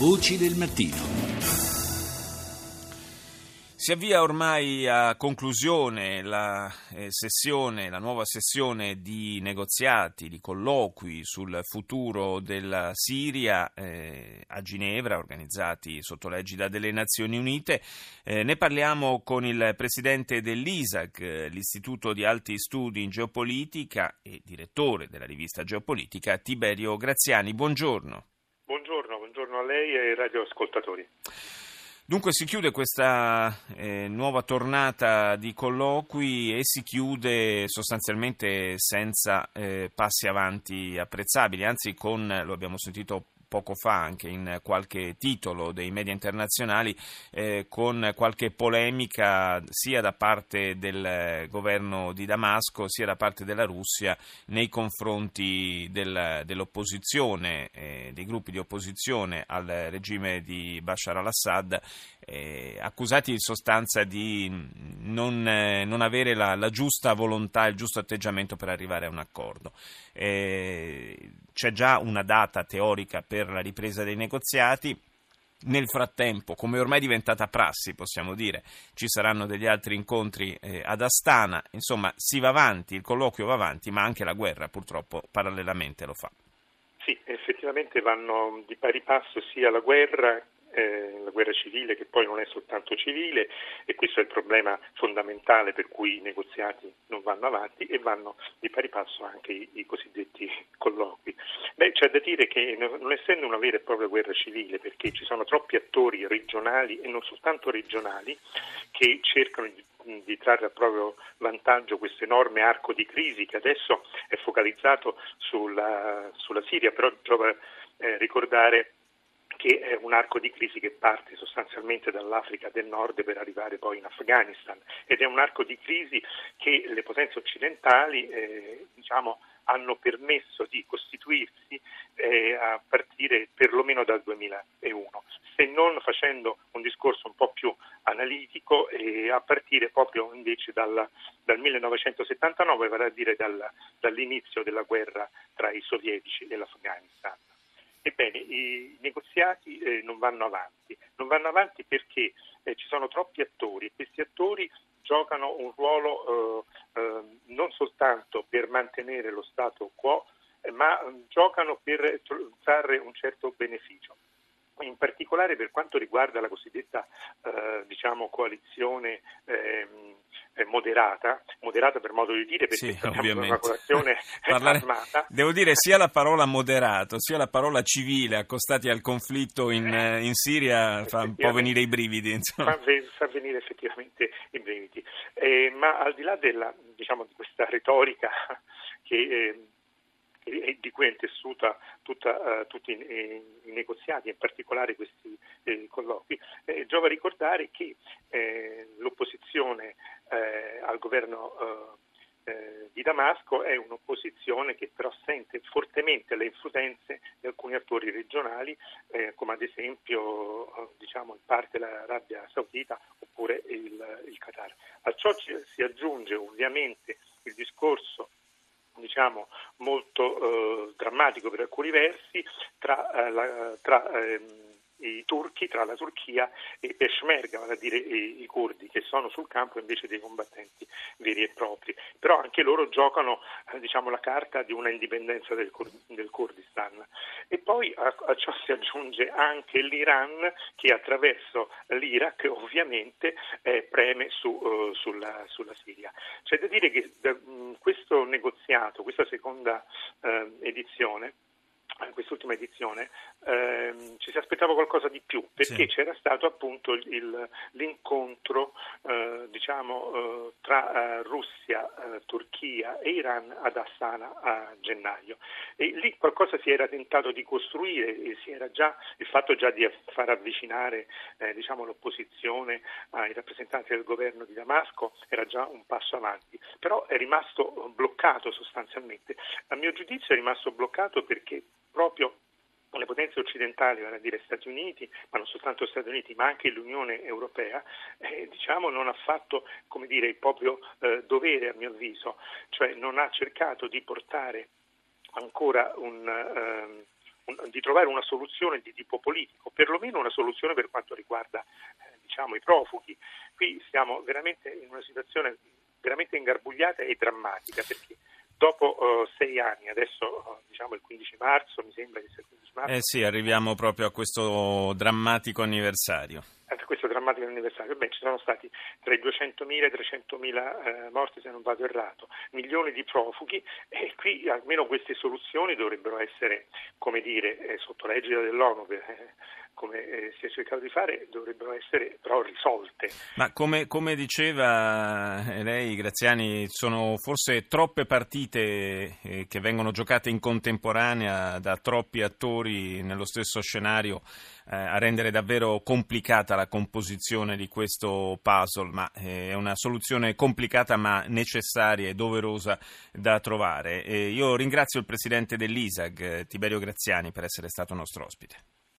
Voci del mattino. Si avvia ormai a conclusione la, eh, sessione, la nuova sessione di negoziati, di colloqui sul futuro della Siria eh, a Ginevra, organizzati sotto l'egida delle Nazioni Unite. Eh, ne parliamo con il presidente dell'ISAC, l'Istituto di Alti Studi in Geopolitica e direttore della rivista Geopolitica, Tiberio Graziani. Buongiorno. Lei e ai radioascoltatori. Dunque si chiude questa eh, nuova tornata di colloqui e si chiude sostanzialmente senza eh, passi avanti apprezzabili, anzi con, lo abbiamo sentito poco fa anche in qualche titolo dei media internazionali eh, con qualche polemica sia da parte del governo di Damasco sia da parte della Russia nei confronti del, dell'opposizione, eh, dei gruppi di opposizione al regime di Bashar al-Assad eh, accusati in sostanza di non, eh, non avere la, la, giusta volontà, il giusto atteggiamento per arrivare a un accordo. Eh, c'è già una data teorica per la ripresa dei negoziati. Nel frattempo, come ormai è diventata prassi, possiamo dire, ci saranno degli altri incontri eh, ad Astana, insomma si va avanti, il colloquio va avanti, ma anche la guerra purtroppo parallelamente lo fa. Sì, effettivamente vanno di pari passo sia la guerra eh, la guerra civile che poi non è soltanto civile e questo è il problema fondamentale per cui i negoziati non vanno avanti e vanno di pari passo anche i, i cosiddetti colloqui. Beh, c'è da dire che non essendo una vera e propria guerra civile, perché ci sono troppi attori regionali e non soltanto regionali che cercano di di trarre a proprio vantaggio questo enorme arco di crisi che adesso è focalizzato sulla, sulla Siria, però giova eh, ricordare che è un arco di crisi che parte sostanzialmente dall'Africa del Nord per arrivare poi in Afghanistan ed è un arco di crisi che le potenze occidentali eh, diciamo, hanno permesso di costituirsi eh, a partire perlomeno dal 2001, se non facendo un discorso un po' più analitico e a partire proprio invece dal, dal 1979, vale a dire dal, dall'inizio della guerra tra i sovietici e l'Afghanistan. Ebbene, i negoziati eh, non vanno avanti, non vanno avanti perché eh, ci sono troppi attori e questi attori giocano un ruolo eh, eh non soltanto per mantenere lo stato quo, eh, ma giocano per trarre un certo beneficio. In particolare per quanto riguarda la cosiddetta eh, diciamo, coalizione ehm, eh, moderata, moderata per modo di dire perché sì, ovviamente. una coalizione Parlare, armata. Devo dire sia la parola moderato sia la parola civile accostati al conflitto in, eh, in Siria fa un po' venire i brividi. Fa, fa, venire effettivamente i brividi. Eh, ma al di là della, diciamo, di questa retorica che eh, di cui è intessuta tutta, uh, tutti i, negoziati, in particolare questi eh, colloqui, eh, giova ricordare che eh, l'opposizione eh, al governo eh, di Damasco è un'opposizione che però sente fortemente le influenze di alcuni attori regionali, come ad esempio diciamo, in parte l'Arabia Saudita oppure il, il Qatar. A ciò ci, si aggiunge ovviamente il discorso diciamo, molto eh, drammatico per alcuni versi tra, eh, la, tra ehm, i turchi, tra la Turchia e Peshmerga, vale a dire i, i curdi, che sono sul campo invece dei combattenti veri e propri. Però anche loro giocano eh, diciamo, la carta di una indipendenza del, del Kurdistan. E poi a, a, ciò si aggiunge anche l'Iran che attraverso l'Iraq ovviamente eh, preme su, uh, sulla, sulla, Siria. C'è da dire che da, mh, questo negoziato, questa seconda uh, edizione, in quest'ultima edizione, ehm, ci si aspettava qualcosa di più, perché sì. c'era stato appunto il, l'incontro eh, diciamo, eh, tra eh, Russia, eh, Turchia e Iran ad Astana a gennaio. E lì qualcosa si era tentato di costruire, e si era già, il fatto già di far avvicinare eh, diciamo, l'opposizione ai rappresentanti del governo di Damasco era già un passo avanti, però è rimasto bloccato sostanzialmente. A mio giudizio è rimasto bloccato perché proprio le potenze occidentali, vale a dire Stati Uniti, ma non soltanto Stati Uniti, ma anche l'Unione Europea, eh, diciamo, non ha fatto dire, il proprio eh, dovere, a mio avviso, cioè non ha cercato di portare ancora un, eh, di trovare una soluzione di tipo politico, perlomeno una soluzione per quanto riguarda eh, diciamo, i profughi. Qui siamo veramente in una situazione veramente ingarbugliata e drammatica perché dopo uh, sei anni, adesso uh, diciamo il 15 marzo, mi sembra che sia il 15 marzo. Eh sì, arriviamo proprio a questo drammatico anniversario. Drammatico anniversario, beh, ci sono stati tra i 200.000 e i 300.000 eh, morti, se non vado errato, milioni di profughi e qui almeno queste soluzioni dovrebbero essere, come dire, eh, sotto l'egida dell'ONU. Eh, come eh, si è cercato di fare, dovrebbero essere però risolte. Ma come, come diceva eh, lei, Graziani, sono forse troppe partite eh, che vengono giocate in contemporanea da troppi attori nello stesso scenario eh, a rendere davvero complicata la composizione di questo puzzle, ma eh, è una soluzione complicata ma necessaria e doverosa da trovare. io ringrazio il presidente dell'ISAG, Tiberio Graziani, per essere stato nostro ospite.